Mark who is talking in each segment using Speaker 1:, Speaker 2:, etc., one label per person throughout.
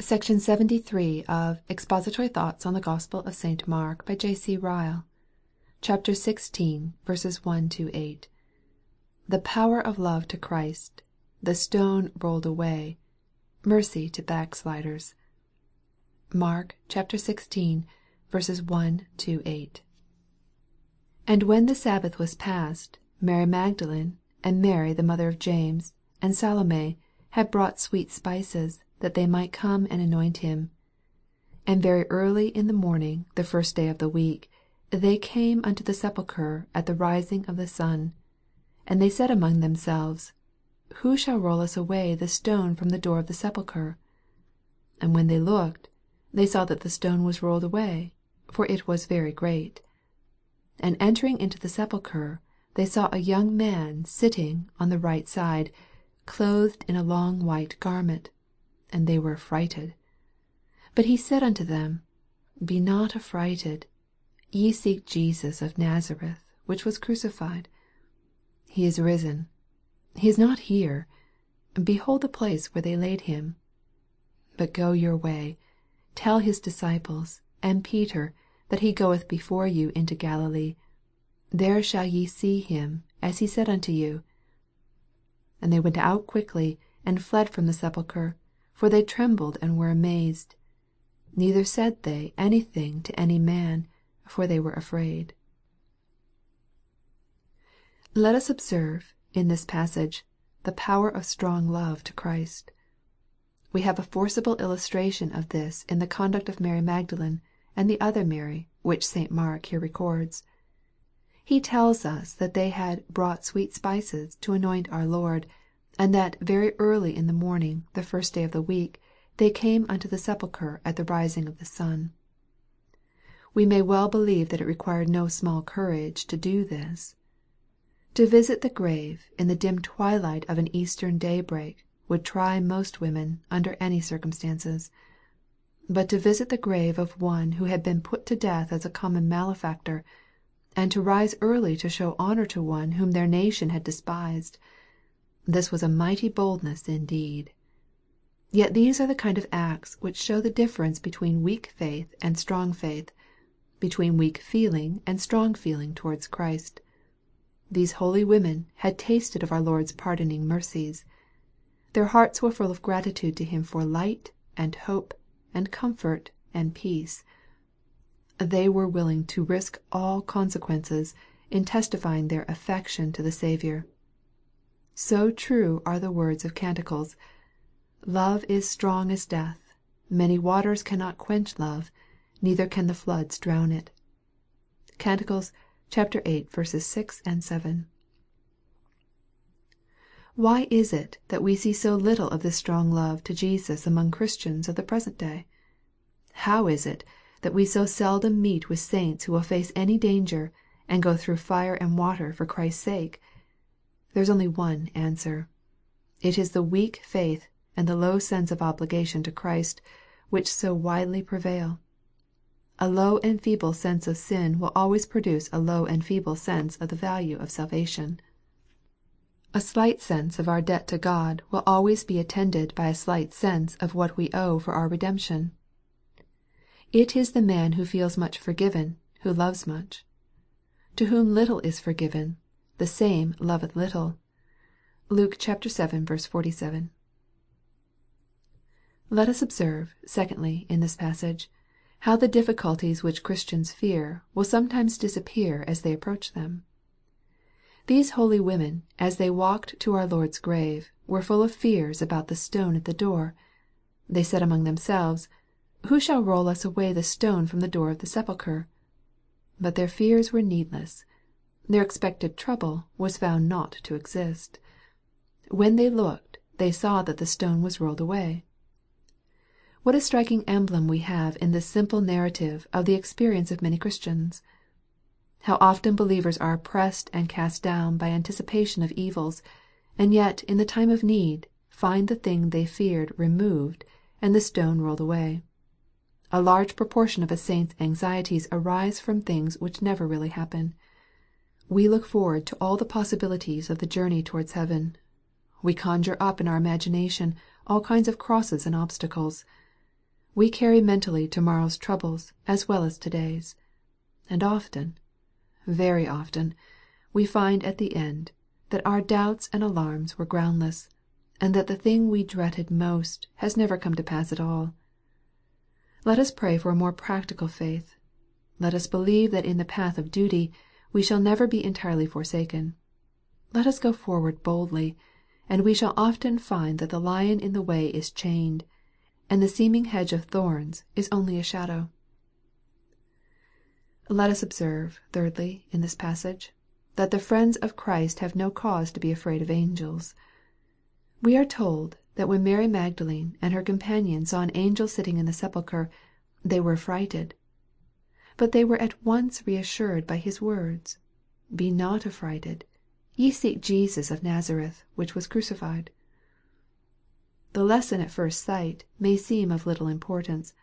Speaker 1: SECTION LXXIII. OF EXPOSITORY THOUGHTS ON THE GOSPEL OF ST. MARK BY J.C. RYLE CHAPTER XVI. 1 8. The power of love to Christ. The stone rolled away. Mercy to backsliders. (Mark xvi. 1 8.) 1 And when the sabbath was past, Mary Magdalene, and Mary the mother of James, and Salome, had brought sweet spices, that they might come and anoint him. 2 And very early in the morning the first day of the week, they came unto the sepulchre at the rising of the sun. 3 And they said among themselves, Who shall roll us away the stone from the door of the sepulchre? 4 And when they looked, they saw that the stone was rolled away: for it was very great. 5 And entering into the sepulchre, they saw a young man sitting on the right side, clothed in a long white garment. And they were affrighted. 6 But he said unto them, Be not affrighted: ye seek Jesus of Nazareth, which was crucified. He is risen: he is not here: behold the place where they laid him. 7 But go your way, tell his disciples and Peter that he goeth before you into Galilee: there shall ye see him, as he said unto you. 8 And they went out quickly, and fled from the sepulchre: for they trembled and were amazed. Neither said they any thing to any man: for they were afraid. Let us observe, in this passage, the power of strong love to Christ. We have a forcible illustration of this in the conduct of Mary Magdalene and the other Mary, which St. Mark here records. He tells us that they had " brought sweet spices" to anoint our Lord, and that " very early in the morning, the first day of the week, they came unto the sepulchre at the rising of the sun." We may well believe that it required no small courage to do this. To visit the grave in the dim twilight of an Eastern daybreak would try most women, under any circumstances. But to visit the grave of one who had been put to death as a common malefactor, and to rise early to show honor to one whom their nation had despised this was a mighty boldness indeed. Yet these are the kind of acts which show the difference between weak faith and strong faith, between weak feeling and strong feeling towards Christ. These holy women had tasted of our Lord's pardoning mercies. Their hearts were full of gratitude to Him for light, and hope, and comfort, and peace. They were willing to risk all consequences in testifying their affection to the Saviour. So true are the words of Canticles, " Love is strong as death: many waters cannot quench love, neither can the floods drown it." (Cant. viii. 6, 7.) Why is it that we see so little of this strong love to Jesus among Christians of the present day? How is it that we so seldom meet with saints who will face any danger, and go through fire and water for Christ's sake? There is only one answer. It is the weak faith and the low sense of obligation to Christ, which so widely prevail. A low and feeble sense of sin will always produce a low and feeble sense of the value of salvation. A slight sense of our debt to God will always be attended by a slight sense of what we owe for our redemption. It is the man who feels much forgiven, who loves much. " To whom little is forgiven, the same loveth little." (Luke vii. 47.) Let us observe, secondly, in this passage, how the difficulties which Christians fear, will sometimes disappear as they approach them. These holy women, as they walked to our Lord's grave, were full of fears about the stone at the door. They said among themselves, " Who shall roll us away the stone from the door of the sepulchre ?" But their fears were needless. Their expected trouble was found not to exist. When they looked, they saw that the stone was rolled away. What a striking emblem we have in this simple narrative of the experience of many Christians! How often believers are oppressed and cast down by anticipation of evils, and yet in the time of need find the thing they feared removed, and the stone rolled away. A large proportion of a saint's anxieties arise from things which never really happen. We look forward to all the possibilities of the journey towards heaven. We conjure up in our imagination all kinds of crosses and obstacles. we carry mentally to morrow's troubles as well as to day's. And often, very often, we find at the end, that our doubts and alarms were groundless, and that the thing we dreaded most has never come to pass at all. Let us pray for a more practical faith. Let us believe that in the path of duty we shall never be entirely forsaken. Let us go forward boldly, and we shall often find that the lion in the way is chained, and the seeming hedge of thorns is only a shadow. Let us observe, thirdly, in this passage, that the friends of Christ have no cause to be afraid of angels. We are told, that when Mary Magdalene and her companions saw an angel sitting in the sepulchre, they were affrighted. But they were at once reassured by his words, Be not affrighted: ye seek Jesus of Nazareth, which was crucified. The lesson at first sight may seem of little importance.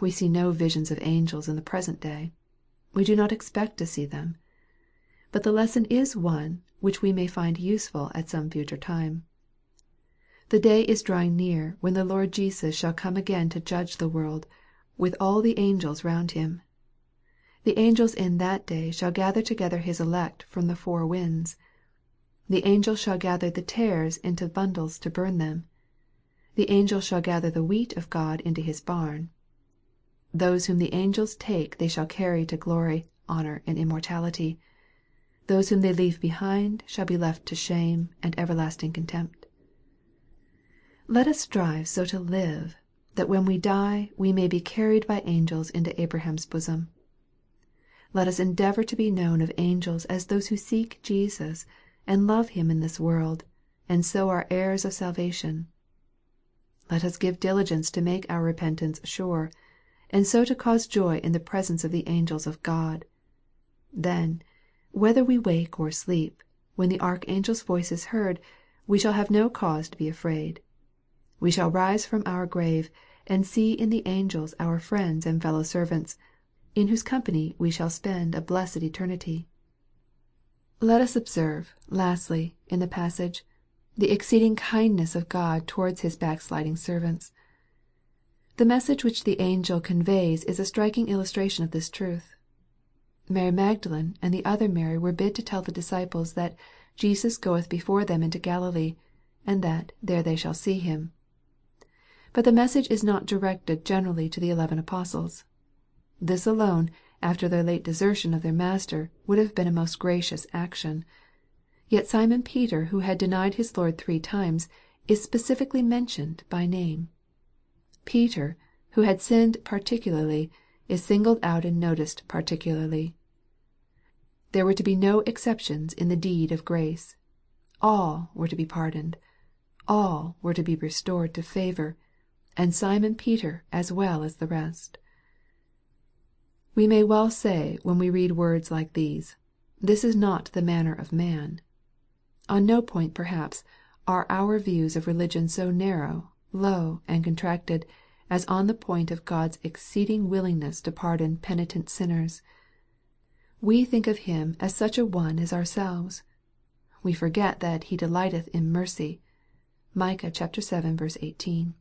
Speaker 1: We see no visions of angels in the present day. We do not expect to see them. But the lesson is one which we may find useful at some future time. The day is drawing near when the Lord Jesus shall come again to judge the world, with all the angels round Him. The angels in that day shall gather together His elect from the four winds. The angels shall gather the tares into bundles to burn them. The angels shall gather the wheat of God into His barn. Those whom the angels take they shall carry to glory, honor, and immortality. Those whom they leave behind shall be left to shame and everlasting contempt. Let us strive so to live, that when we die we may be carried by angels into Abraham's bosom. Let us endeavor to be known of angels as those who seek Jesus, and love Him in this world, and so are heirs of salvation. Let us give diligence to make our repentance sure and so to cause joy in the presence of the angels of God. Then, whether we wake or sleep, when the archangel's voice is heard, we shall have no cause to be afraid. We shall rise from our grave, and see in the angels our friends and fellow servants, in whose company we shall spend a blessed eternity. Let us observe, lastly, in the passage, the exceeding kindness of God towards His backsliding servants. The message which the angel conveys is a striking illustration of this truth. Mary Magdalene and the other Mary were bid to tell the disciples that Jesus goeth before them into Galilee, and that there they shall see him. But the message is not directed generally to the eleven apostles. This alone, after their late desertion of their Master, would have been a most gracious action. Yet Simon Peter, who had denied his Lord three times, is specifically mentioned by name. Peter, who had sinned particularly, is singled out and noticed particularly. There were to be no exceptions in the deed of grace. All were to be pardoned. All were to be restored to favor, and Simon Peter as well as the rest. We may well say when we read words like these, This is not the manner of man. On no point perhaps are our views of religion so narrow, low, and contracted, as on the point of God's exceeding willingness to pardon penitent sinners. We think of Him as such a one as ourselves. We forget that He delighteth in mercy. (Micah vii. 18.)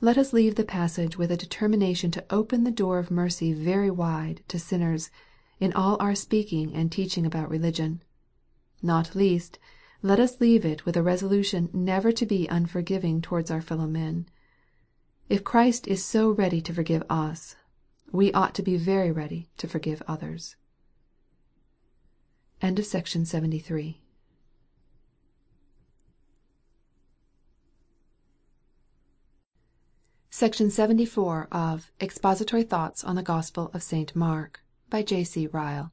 Speaker 1: Let us leave the passage with a determination to open the door of mercy very wide to sinners, in all our speaking and teaching about religion. Not least, let us leave it with a resolution never to be unforgiving towards our fellow men. If Christ is so ready to forgive us, we ought to be very ready to forgive others. End of section 73. 74 of Expository Thoughts on the Gospel of St. Mark by J.C. Ryle.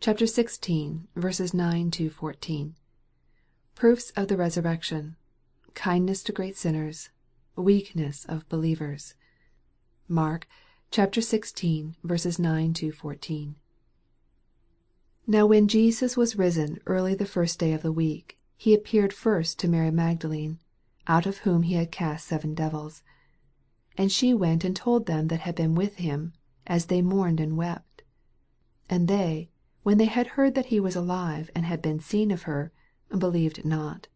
Speaker 1: Chapter 16, verses 9 to 14. Proofs of the resurrection. Kindness to great sinners. Weakness of believers. Mark chapter 16, verses 9 to 14. Now when Jesus was risen early the first day of the week, he appeared first to Mary Magdalene, out of whom he had cast seven devils. And she went and told them that had been with him, as they mourned and wept. And they, when they had heard that he was alive and had been seen of her, believed not.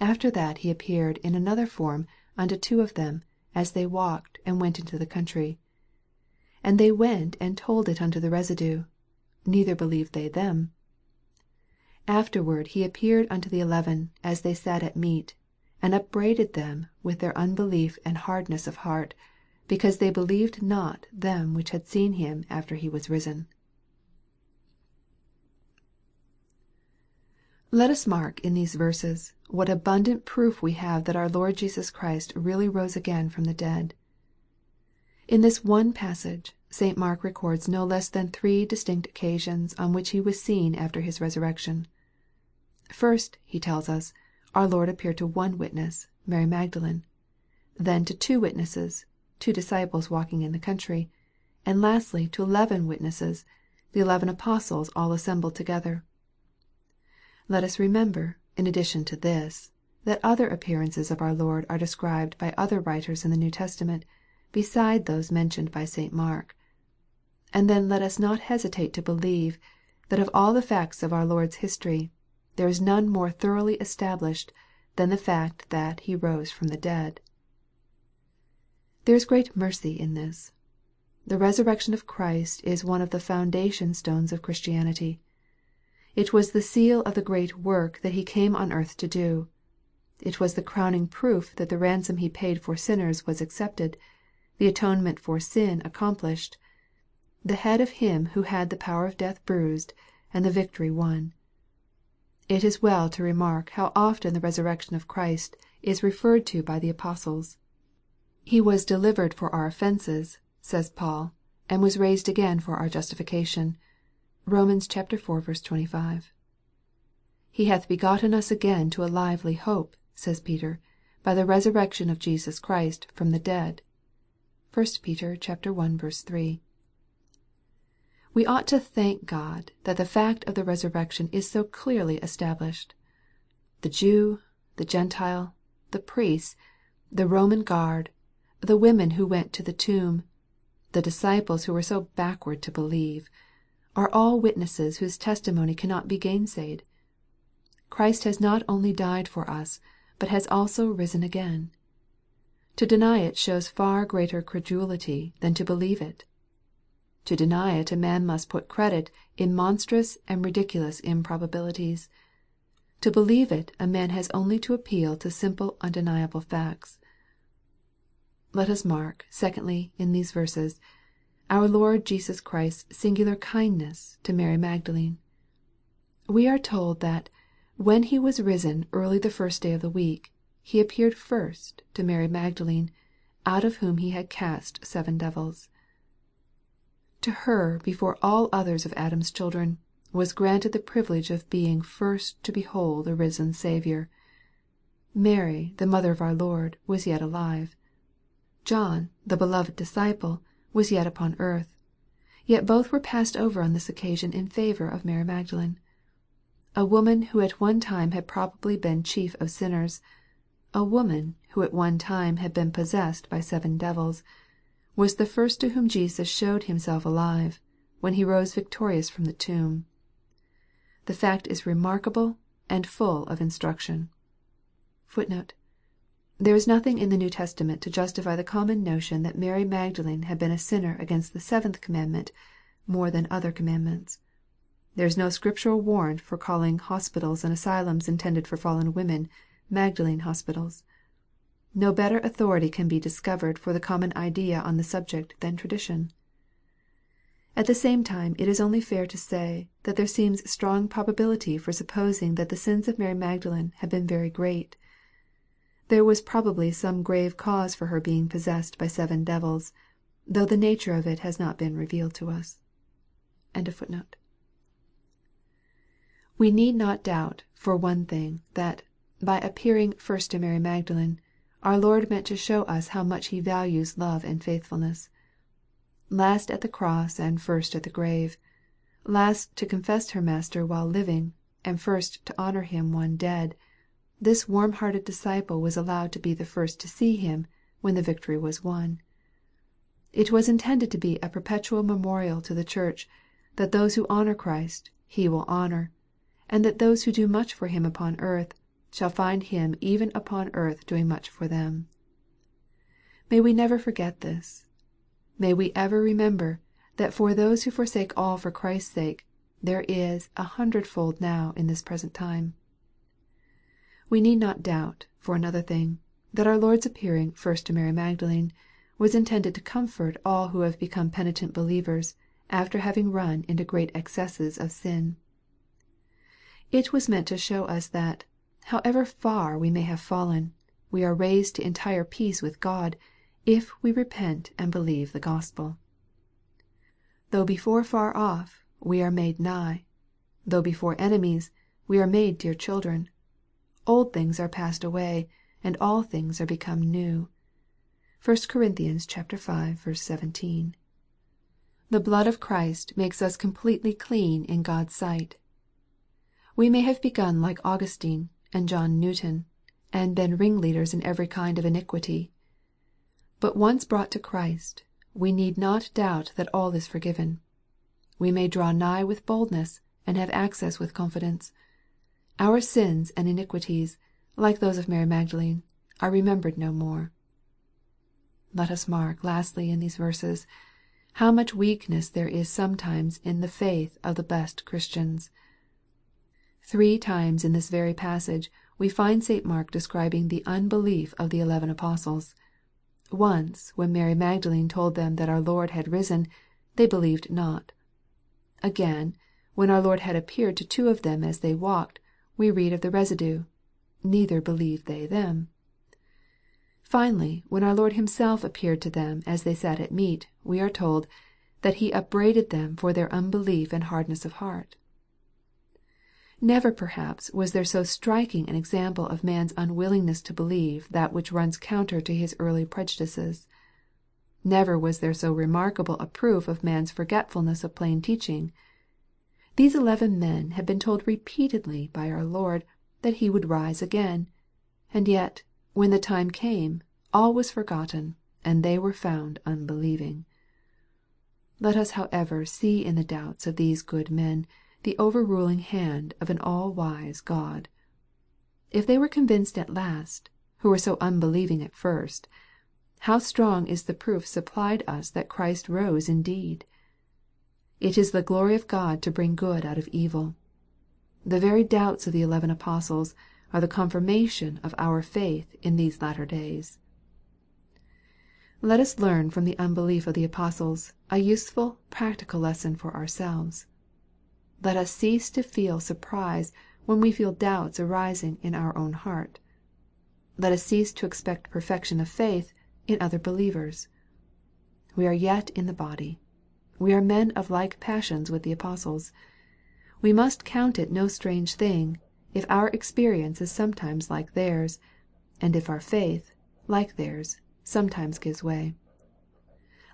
Speaker 1: After that he appeared in another form unto two of them, as they walked and went into the country. And they went and told it unto the residue: neither believed they them. Afterward he appeared unto the eleven, as they sat at meat, and upbraided them with their unbelief and hardness of heart, because they believed not them which had seen him after he was risen. Let us mark in these verses what abundant proof we have that our Lord Jesus Christ really rose again from the dead. In this one passage, St. Mark records no less than three distinct occasions on which he was seen after his resurrection. First, he tells us, our Lord appeared to one witness, Mary Magdalene; then to two witnesses, two disciples walking in the country; and lastly to eleven witnesses, the eleven apostles all assembled together. Let us remember, in addition to this, that other appearances of our Lord are described by other writers in the New Testament, beside those mentioned by St. Mark. And then let us not hesitate to believe, that of all the facts of our Lord's history, there is none more thoroughly established than the fact that He rose from the dead. There is great mercy in this. The resurrection of Christ is one of the foundation stones of Christianity. It was the seal of the great work that He came on earth to do. It was the crowning proof that the ransom He paid for sinners was accepted, the atonement for sin accomplished, the head of Him who had the power of death bruised, and the victory won. It is well to remark how often the resurrection of Christ is referred to by the apostles. He was delivered for our offences, says Paul, and was raised again for our justification. (Rom. iv. 25.) He hath begotten us again to a lively hope, says Peter, by the resurrection of Jesus Christ from the dead. Peter chapter (1 Peter i. 3.) We ought to thank God that the fact of the resurrection is so clearly established. The Jew, the Gentile, the priests, the Roman guard, the women who went to the tomb, the disciples who were so backward to believe, are all witnesses whose testimony cannot be gainsaid. Christ has not only died for us, but has also risen again. To deny it shows far greater credulity than to believe it. To deny it a man must put credit in monstrous and ridiculous improbabilities. To believe it a man has only to appeal to simple undeniable facts. Let us mark, secondly, in these verses, our Lord Jesus Christ's singular kindness to Mary Magdalene. We are told that "when he was risen early the first day of the week, he appeared first to Mary Magdalene, out of whom he had cast seven devils." To her before all others of Adam's children, was granted the privilege of being first to behold the risen Saviour. Mary, the mother of our Lord, was yet alive. John, the beloved disciple, was yet upon earth. Yet both were passed over on this occasion in favor of Mary Magdalene. A woman who at one time had probably been chief of sinners a woman who at one time had been possessed by seven devils was the first to whom Jesus showed himself alive, when he rose victorious from the tomb. The fact is remarkable and full of instruction. Footnote there is nothing in the New Testament to justify the common notion that Mary Magdalene had been a sinner against the seventh commandment more than other commandments. There is no scriptural warrant for calling hospitals and asylums intended for fallen women, Magdalene hospitals. No better authority can be discovered for the common idea on the subject than tradition. At the same time it is only fair to say, that there seems strong probability for supposing that the sins of Mary Magdalene had been very great. There was probably some grave cause for her being possessed by seven devils, though the nature of it has not been revealed to us. We need not doubt, for one thing, that, by appearing first to Mary Magdalene, our Lord meant to show us how much He values love and faithfulness. Last at the cross and first at the grave last to confess her Master while living, and first to honor Him when dead this warm hearted disciple was allowed to be the first to see Him, when the victory was won. It was intended to be a perpetual memorial to the Church, that those who honor Christ, He will honor, and that those who do much for Him upon earth, shall find Him even upon earth doing much for them. May we never forget this. May we ever remember, that for those who forsake all for Christ's sake, there is a hundredfold now in this present time. We need not doubt, for another thing, that our Lord's appearing first to Mary Magdalene, was intended to comfort all who have become penitent believers, after having run into great excesses of sin. It was meant to show us that, however far we may have fallen, we are raised to entire peace with God, if we repent and believe the Gospel. Though before far off, we are made nigh. Though before enemies, we are made dear children. Old things are passed away, and all things are become new. (1 Cor. v. 17.) The blood of Christ makes us completely clean in God's sight. We may have begun like Augustine and John Newton, and been ringleaders in every kind of iniquity. But once brought to Christ, we need not doubt that all is forgiven. We may draw nigh with boldness, and have access with confidence. Our sins and iniquities, like those of Mary Magdalene, are remembered no more. Let us mark, lastly, in these verses, how much weakness there is sometimes in the faith of the best Christians. Three times in this very passage we find St. Mark describing the unbelief of the eleven apostles. Once, when Mary Magdalene told them that our Lord had risen, they believed not. Again, when our Lord had appeared to two of them as they walked, we read of the residue, neither believed they them. Finally, when our Lord Himself appeared to them as they sat at meat, we are told, that He upbraided them for their unbelief and hardness of heart. Never perhaps was there so striking an example of man's unwillingness to believe that which runs counter to his early prejudices. Never was there so remarkable a proof of man's forgetfulness of plain teaching. These eleven men had been told repeatedly by our Lord that He would rise again, and yet when the time came, all was forgotten, and they were found unbelieving. Let us however see in the doubts of these good men the overruling hand of an all wise God. If they were convinced at last, who were so unbelieving at first, how strong is the proof supplied us that Christ rose indeed! It is the glory of God to bring good out of evil. The very doubts of the eleven apostles are the confirmation of our faith in these latter days. Let us learn from the unbelief of the apostles a useful practical lesson for ourselves. Let us cease to feel surprise when we feel doubts arising in our own heart. Let us cease to expect perfection of faith in other believers. We are yet in the body. We are men of like passions with the apostles. We must count it no strange thing if our experience is sometimes like theirs, and if our faith, like theirs, sometimes gives way.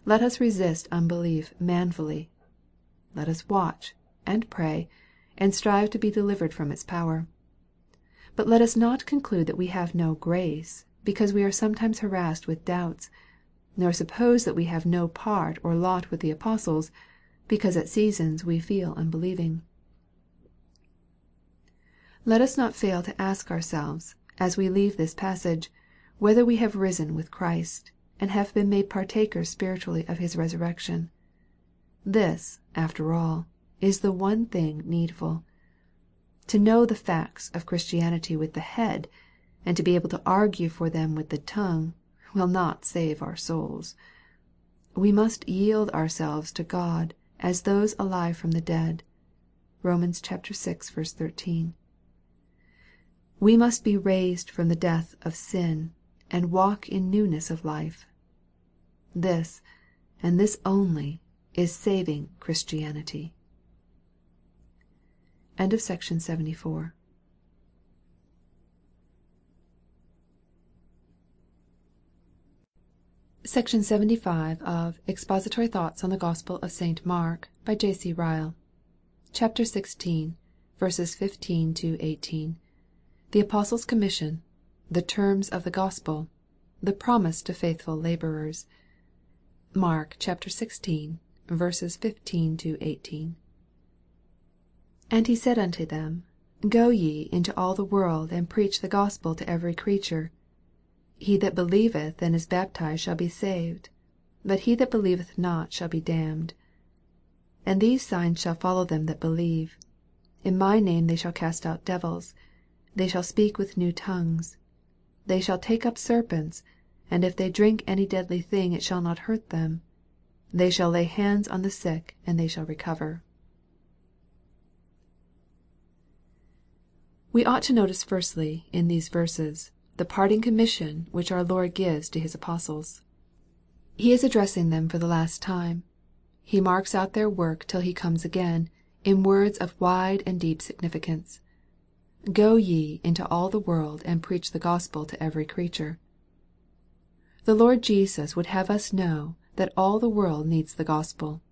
Speaker 1: Let us resist unbelief manfully. Let us watch, and pray, and strive to be delivered from its power. But let us not conclude that we have no grace, because we are sometimes harassed with doubts, nor suppose that we have no part or lot with the apostles, because at seasons we feel unbelieving. Let us not fail to ask ourselves, as we leave this passage, whether we have risen with Christ, and have been made partakers spiritually of His resurrection. This, after all, is the one thing needful. To know the facts of Christianity with the head, and to be able to argue for them with the tongue, will not save our souls. We must yield ourselves to God as those alive from the dead. (Rom. vi. 13.) We must be raised from the death of sin, and walk in newness of life. This, and this only, is saving Christianity. End of Section 74. Section 75 of Expository Thoughts on the Gospel of St. Mark by J.C. Ryle. Chapter 16, verses 15 to 18 the Apostles' Commission, the terms of the Gospel, the promise to faithful laborers. Mark xvi. 15 18. And he said unto them, Go ye into all the world, and preach the Gospel to every creature. He that believeth and is baptized shall be saved: but he that believeth not shall be damned. 6 And these signs shall follow them that believe: In my name they shall cast out devils; they shall speak with new tongues; they shall take up serpents; and if they drink any deadly thing, it shall not hurt them: they shall lay hands on the sick, and they shall recover. We ought to notice firstly, in these verses, the parting commission which our Lord gives to His apostles. He is addressing them for the last time. He marks out their work till He comes again, in words of wide and deep significance :" Go ye into all the world, and preach the Gospel to every creature." The Lord Jesus would have us know that all the world needs the Gospel.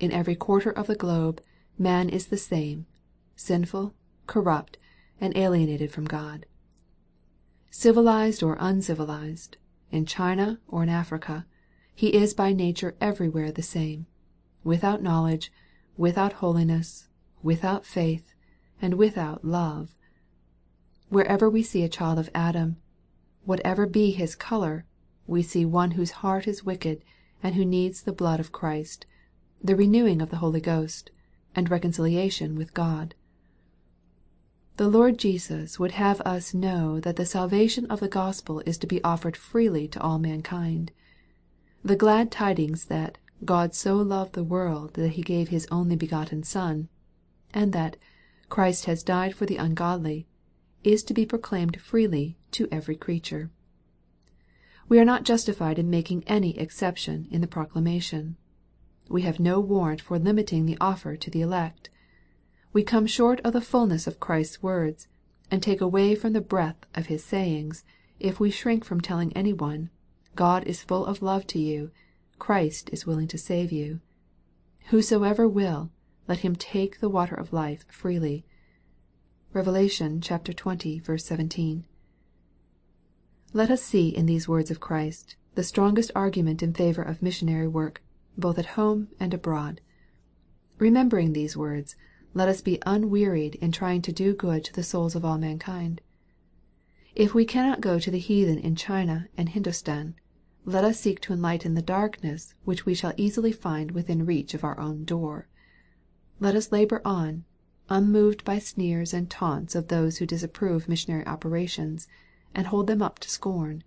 Speaker 1: In every quarter of the globe, man is the same sinful, corrupt, and alienated from God. Civilized or uncivilized, in China or in Africa, he is by nature everywhere the same without knowledge, without holiness, without faith, and without love. Wherever we see a child of Adam, whatever be his color, we see one whose heart is wicked, and who needs the blood of Christ, the renewing of the Holy Ghost, and reconciliation with God. The Lord Jesus would have us know that the salvation of the Gospel is to be offered freely to all mankind. The glad tidings that " God so loved the world that He gave His only begotten Son," and that " Christ has died for the ungodly," is to be proclaimed freely to every creature. We are not justified in making any exception in the proclamation. We have no warrant for limiting the offer to the elect. We come short of the fulness of Christ's words, and take away from the breadth of His sayings, if we shrink from telling any one, " God is full of love to you: Christ is willing to save you. Whosoever will, let him take the water of life freely." (Rev. xx. 17.) Let us see in these words of Christ, the strongest argument in favor of missionary work, both at home and abroad. Remembering these words, let us be unwearied in trying to do good to the souls of all mankind. If we cannot go to the heathen in China and Hindostan, let us seek to enlighten the darkness which we shall easily find within reach of our own door. Let us labor on, unmoved by sneers and taunts of those who disapprove missionary operations, and hold them up to scorn.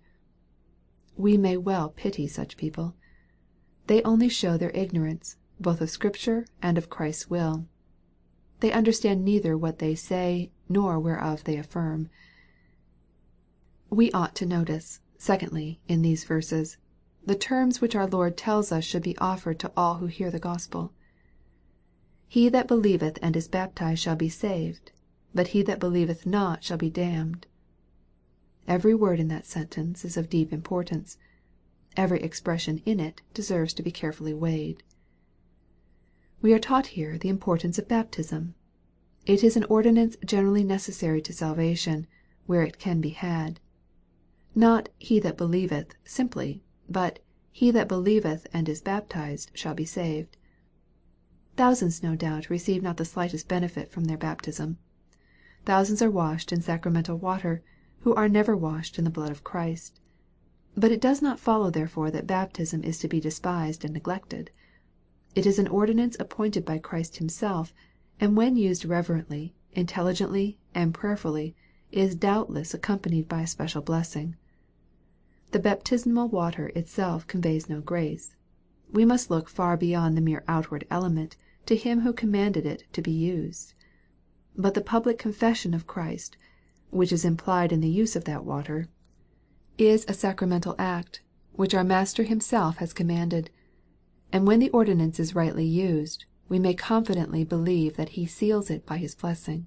Speaker 1: We may well pity such people. They only show their ignorance, both of Scripture and of Christ's will. They understand neither what they say, nor whereof they affirm. We ought to notice, secondly, in these verses, the terms which our Lord tells us should be offered to all who hear the Gospel. " He that believeth and is baptized shall be saved: but he that believeth not shall be damned." Every word in that sentence is of deep importance. Every expression in it deserves to be carefully weighed. We are taught here the importance of baptism. It is an ordinance generally necessary to salvation, where it can be had. Not " he that believeth" simply, but " he that believeth and is baptized shall be saved." Thousands no doubt receive not the slightest benefit from their baptism. Thousands are washed in sacramental water, who are never washed in the blood of Christ. But it does not follow therefore that baptism is to be despised and neglected. It is an ordinance appointed by Christ Himself, and when used reverently, intelligently, and prayerfully, is doubtless accompanied by a special blessing. The baptismal water itself conveys no grace. We must look far beyond the mere outward element to Him who commanded it to be used. But the public confession of Christ, which is implied in the use of that water, is a sacramental act, which our Master Himself has commanded. And when the ordinance is rightly used, we may confidently believe that He seals it by His blessing.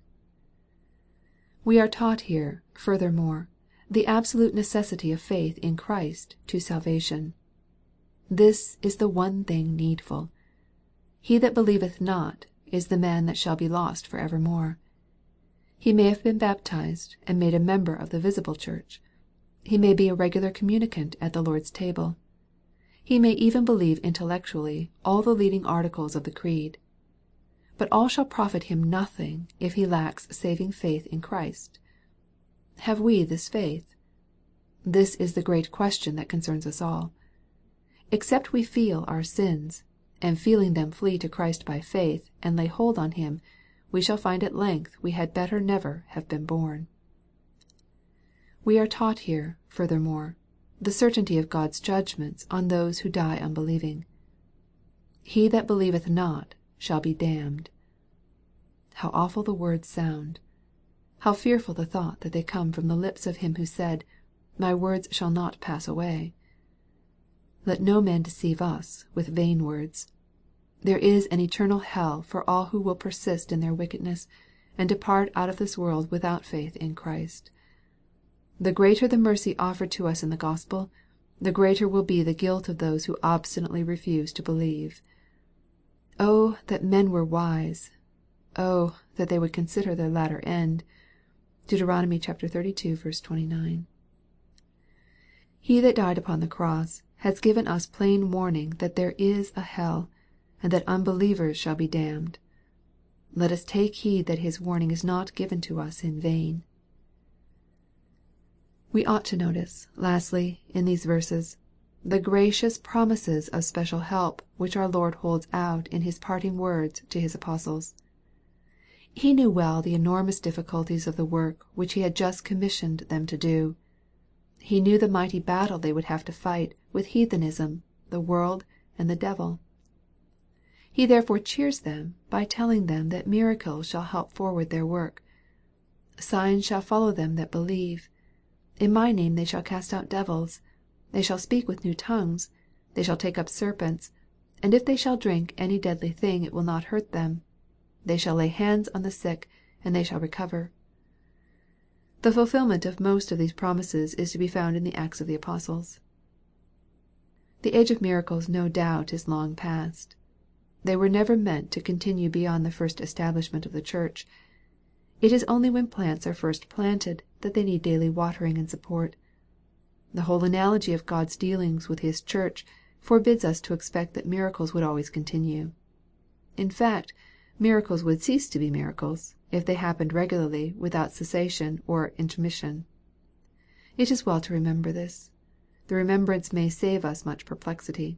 Speaker 1: We are taught here, furthermore, the absolute necessity of faith in Christ to salvation. This is the one thing needful. " He that believeth not" is the man that shall be lost for evermore. He may have been baptized, and made a member of the visible church. He may be a regular communicant at the Lord's table. He may even believe intellectually all the leading articles of the creed. But all shall profit him nothing if he lacks saving faith in Christ. Have we this faith This is the great question that concerns us all. Except we feel our sins, and feeling them flee to Christ by faith, and lay hold on Him, we shall find at length we had better never have been born. We are taught here, furthermore, the certainty of God's judgments on those who die unbelieving. " He that believeth not shall be damned." How awful the words sound! How fearful the thought that they come from the lips of Him who said, " My words shall not pass away." Let no man deceive us with vain words. There is an eternal hell for all who will persist in their wickedness, and depart out of this world without faith in Christ. The greater the mercy offered to us in the Gospel, the greater will be the guilt of those who obstinately refuse to believe. Oh that men were wise! Oh that they would consider their latter end! (Deut. xxxii. 29.) He that died upon the cross has given us plain warning that there is a hell, and that unbelievers shall be damned. Let us take heed that His warning is not given to us in vain. We ought to notice, lastly, in these verses, the gracious promises of special help which our Lord holds out in His parting words to His apostles. He knew well the enormous difficulties of the work which He had just commissioned them to do. He knew the mighty battle they would have to fight with heathenism, the world, and the devil. He therefore cheers them by telling them that miracles shall help forward their work. " Signs shall follow them that believe. In my name they shall cast out devils. They shall speak with new tongues. They shall take up serpents. And if they shall drink any deadly thing it will not hurt them. They shall lay hands on the sick, and they shall recover." The fulfilment of most of these promises is to be found in the Acts of the Apostles. The age of miracles no doubt is long past. They were never meant to continue beyond the first establishment of the Church. It is only when plants are first planted that they need daily watering and support. The whole analogy of God's dealings with His Church forbids us to expect that miracles would always continue. In fact, miracles would cease to be miracles, if they happened regularly without cessation or intermission. It is well to remember this. The remembrance may save us much perplexity.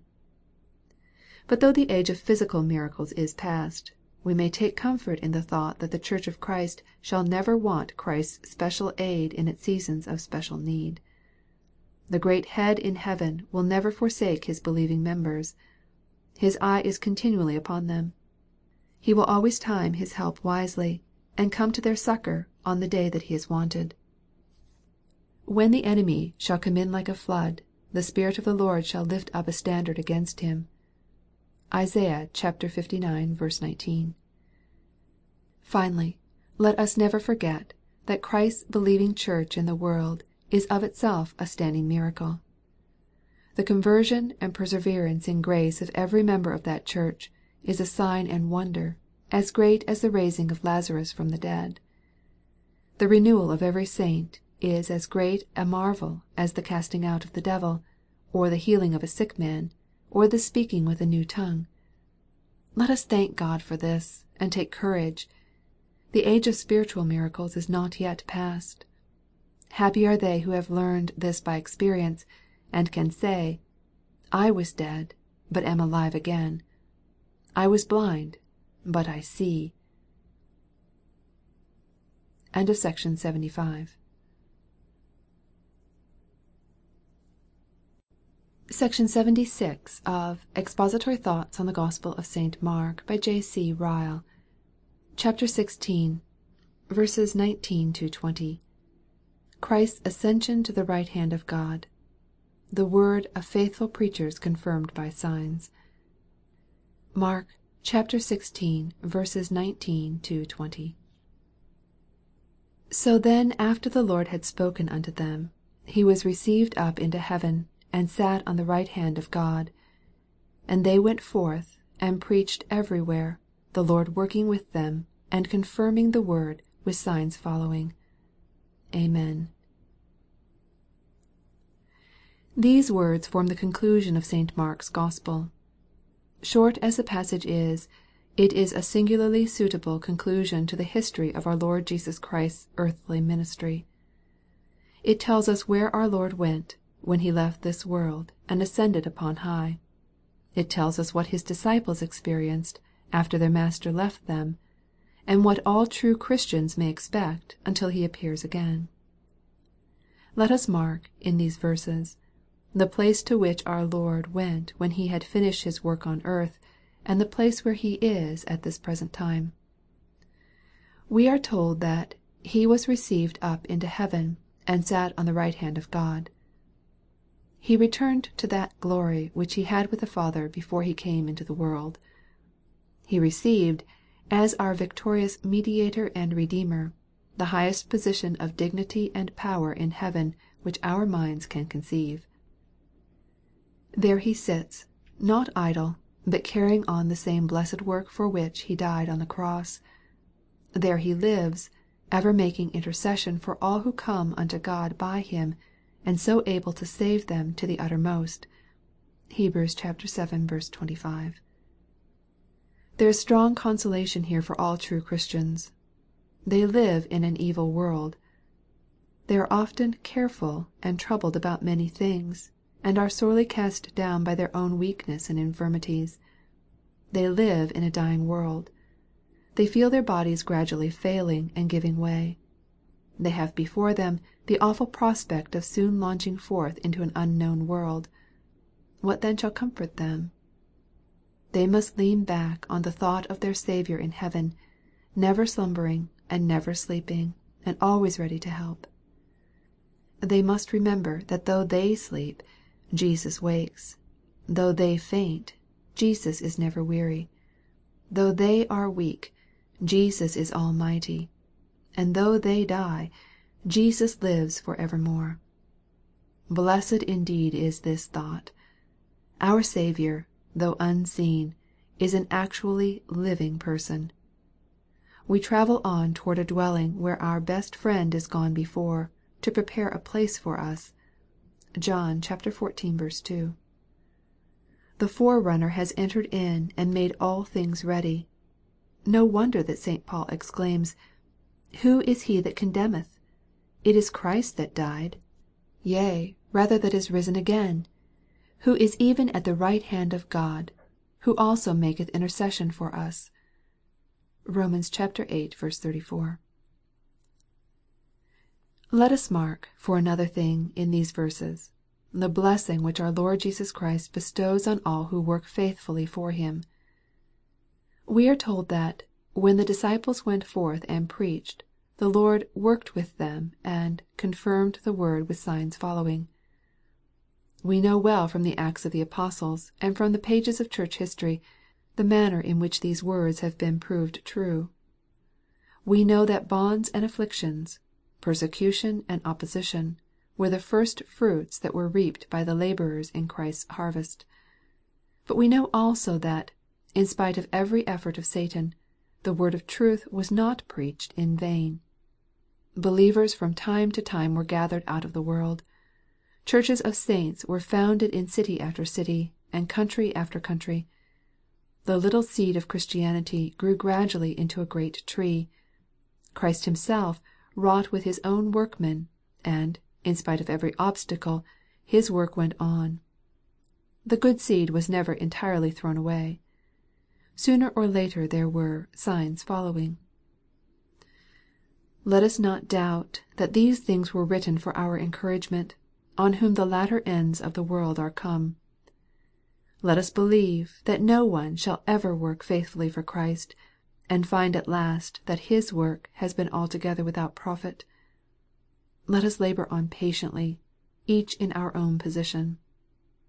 Speaker 1: But though the age of physical miracles is past, we may take comfort in the thought that the Church of Christ shall never want Christ's special aid in its seasons of special need. The great Head in heaven will never forsake His believing members. His eye is continually upon them. He will always time His help wisely, and come to their succor on the day that He is wanted. When the enemy shall come in like a flood, the Spirit of the Lord shall lift up a standard against him. (Isaiah lix. 19.) Finally, let us never forget, that Christ's believing Church in the world is of itself a standing miracle. The conversion and perseverance in grace of every member of that Church, is a sign and wonder, as great as the raising of Lazarus from the dead. The renewal of every saint is as great a marvel as the casting out of the devil, or the healing of a sick man, or the speaking with a new tongue. Let us thank God for this, and take courage. The age of spiritual miracles is not yet past. Happy are they who have learned this by experience, and can say, " I was dead, but am alive again. I was blind, but I see." SECTION 76. of Expository Thoughts on the Gospel of St. Mark, by J. C. Ryle. CHAPTER XVI. 19 20. Christ's ascension to the right hand of God. The word of faithful preachers confirmed by signs. Mark xvi. 19 20. 1 So then after the Lord had spoken unto them, he was received up into heaven, and sat on the right hand of God. And they went forth, and preached every where, the Lord working with them, and confirming the word with signs following. Amen. These words form the conclusion of St. Mark's Gospel. Short as the passage is, it is a singularly suitable conclusion to the history of our Lord Jesus Christ's earthly ministry. It tells us where our Lord went, when He left this world, and ascended upon high. It tells us what His disciples experienced, after their Master left them, and what all true Christians may expect until He appears again. Let us mark, in these verses, the place to which our Lord went when He had finished His work on earth, and the place where He is at this present time. We are told that " He was received up into heaven, and sat on the right hand of God." He returned to that glory which He had with the Father before He came into the world. He received, as our victorious Mediator and Redeemer, the highest position of dignity and power in heaven which our minds can conceive. There He sits, not idle, but carrying on the same blessed work for which He died on the cross. There He lives, ever making intercession for all who come unto God by Him, and so able to save them to the uttermost. (Heb. vii. 25.) There is strong consolation here for all true Christians. They live in an evil world. They are often careful and troubled about many things, and are sorely cast down by their own weakness and infirmities. They live in a dying world. They feel their bodies gradually failing and giving way. They have before them the awful prospect of soon launching forth into an unknown world. What then shall comfort them? They must lean back on the thought of their Saviour in heaven, never slumbering and never sleeping, and always ready to help. They must remember that though they sleep, Jesus wakes; though they faint, Jesus is never weary; though they are weak, Jesus is almighty; and though they die, Jesus lives for evermore. Blessed indeed is this thought! Our Saviour, though unseen, is an actually living person. We travel on toward a dwelling where our best Friend is gone before, to prepare a place for us. (John xiv. 2.) The Forerunner has entered in and made all things ready. No wonder that St. Paul exclaims, " Who is he that condemneth? It is Christ that died, yea, rather that is risen again, who is even at the right hand of God, who also maketh intercession for us." (Rom. viii. 34.) Let us mark, for another thing, in these verses, the blessing which our Lord Jesus Christ bestows on all who work faithfully for Him. We are told that " when the disciples went forth and preached, the Lord worked with them, and confirmed the word with signs following." We know well from the Acts of the Apostles, and from the pages of church history, the manner in which these words have been proved true. We know that bonds and afflictions, persecution and opposition, were the first fruits that were reaped by the laborers in Christ's harvest. But we know also that, in spite of every effort of Satan, the word of truth was not preached in vain. Believers from time to time were gathered out of the world. Churches of saints were founded in city after city, and country after country. The little seed of Christianity grew gradually into a great tree. Christ Himself wrought with His own workmen, and, in spite of every obstacle, His work went on. The good seed was never entirely thrown away. Sooner or later there were " signs following." Let us not doubt that these things were written for our encouragement, on whom the latter ends of the world are come. Let us believe that no one shall ever work faithfully for Christ, and find at last that his work has been altogether without profit. Let us labor on patiently, each in our own position.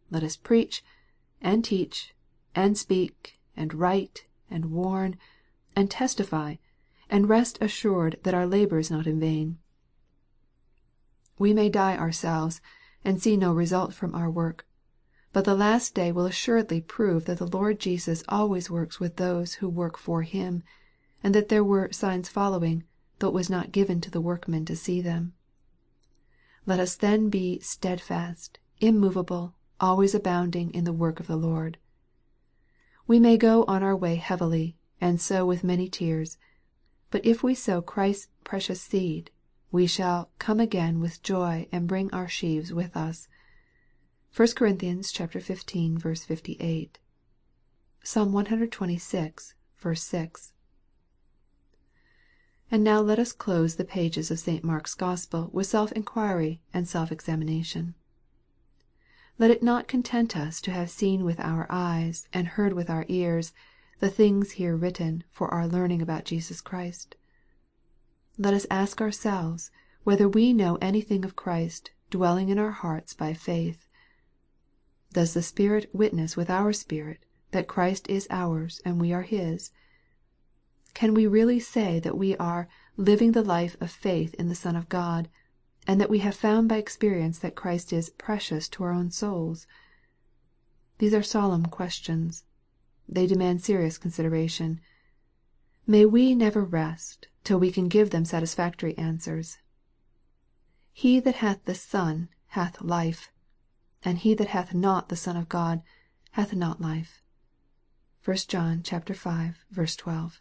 Speaker 1: Let us preach, and teach, and speak, and write, and warn, and testify, and rest assured that our labor is not in vain. We may die ourselves, and see no result from our work. But the last day will assuredly prove that the Lord Jesus always works with those who work for Him, and that there were " signs following," though it was not given to the workmen to see them. Let us then be steadfast, immovable, always abounding in the work of the Lord. We may go on our way heavily, and sow with many tears. But if we sow Christ's precious seed, we shall " come again with joy and bring our sheaves with us." (1 Cor. xv. 58. Psalm cxxvi. 6.) And now let us close the pages of St. Mark's Gospel with self inquiry and self examination. Let it not content us to have seen with our eyes, and heard with our ears, the things here written for our learning about Jesus Christ. Let us ask ourselves whether we know anything of Christ dwelling in our hearts by faith. Does the Spirit witness with our spirit that Christ is ours and we are His? Can we really say that we are " living the life of faith in the Son of God," and that we have found by experience that Christ is " precious to our own souls ?" These are solemn questions. They demand serious consideration. May we never rest till we can give them satisfactory answers. "He that hath the Son hath life; and he that hath not the Son of God hath not life." (1 John v. 12.)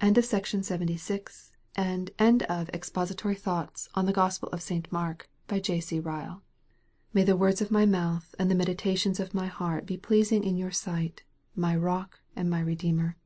Speaker 1: End of Project Gutenberg's End of Expository Thoughts on the Gospel of St. Mark, by J.C. Ryle May the words of my mouth and the meditations of my heart be pleasing in your sight, my rock and my redeemer.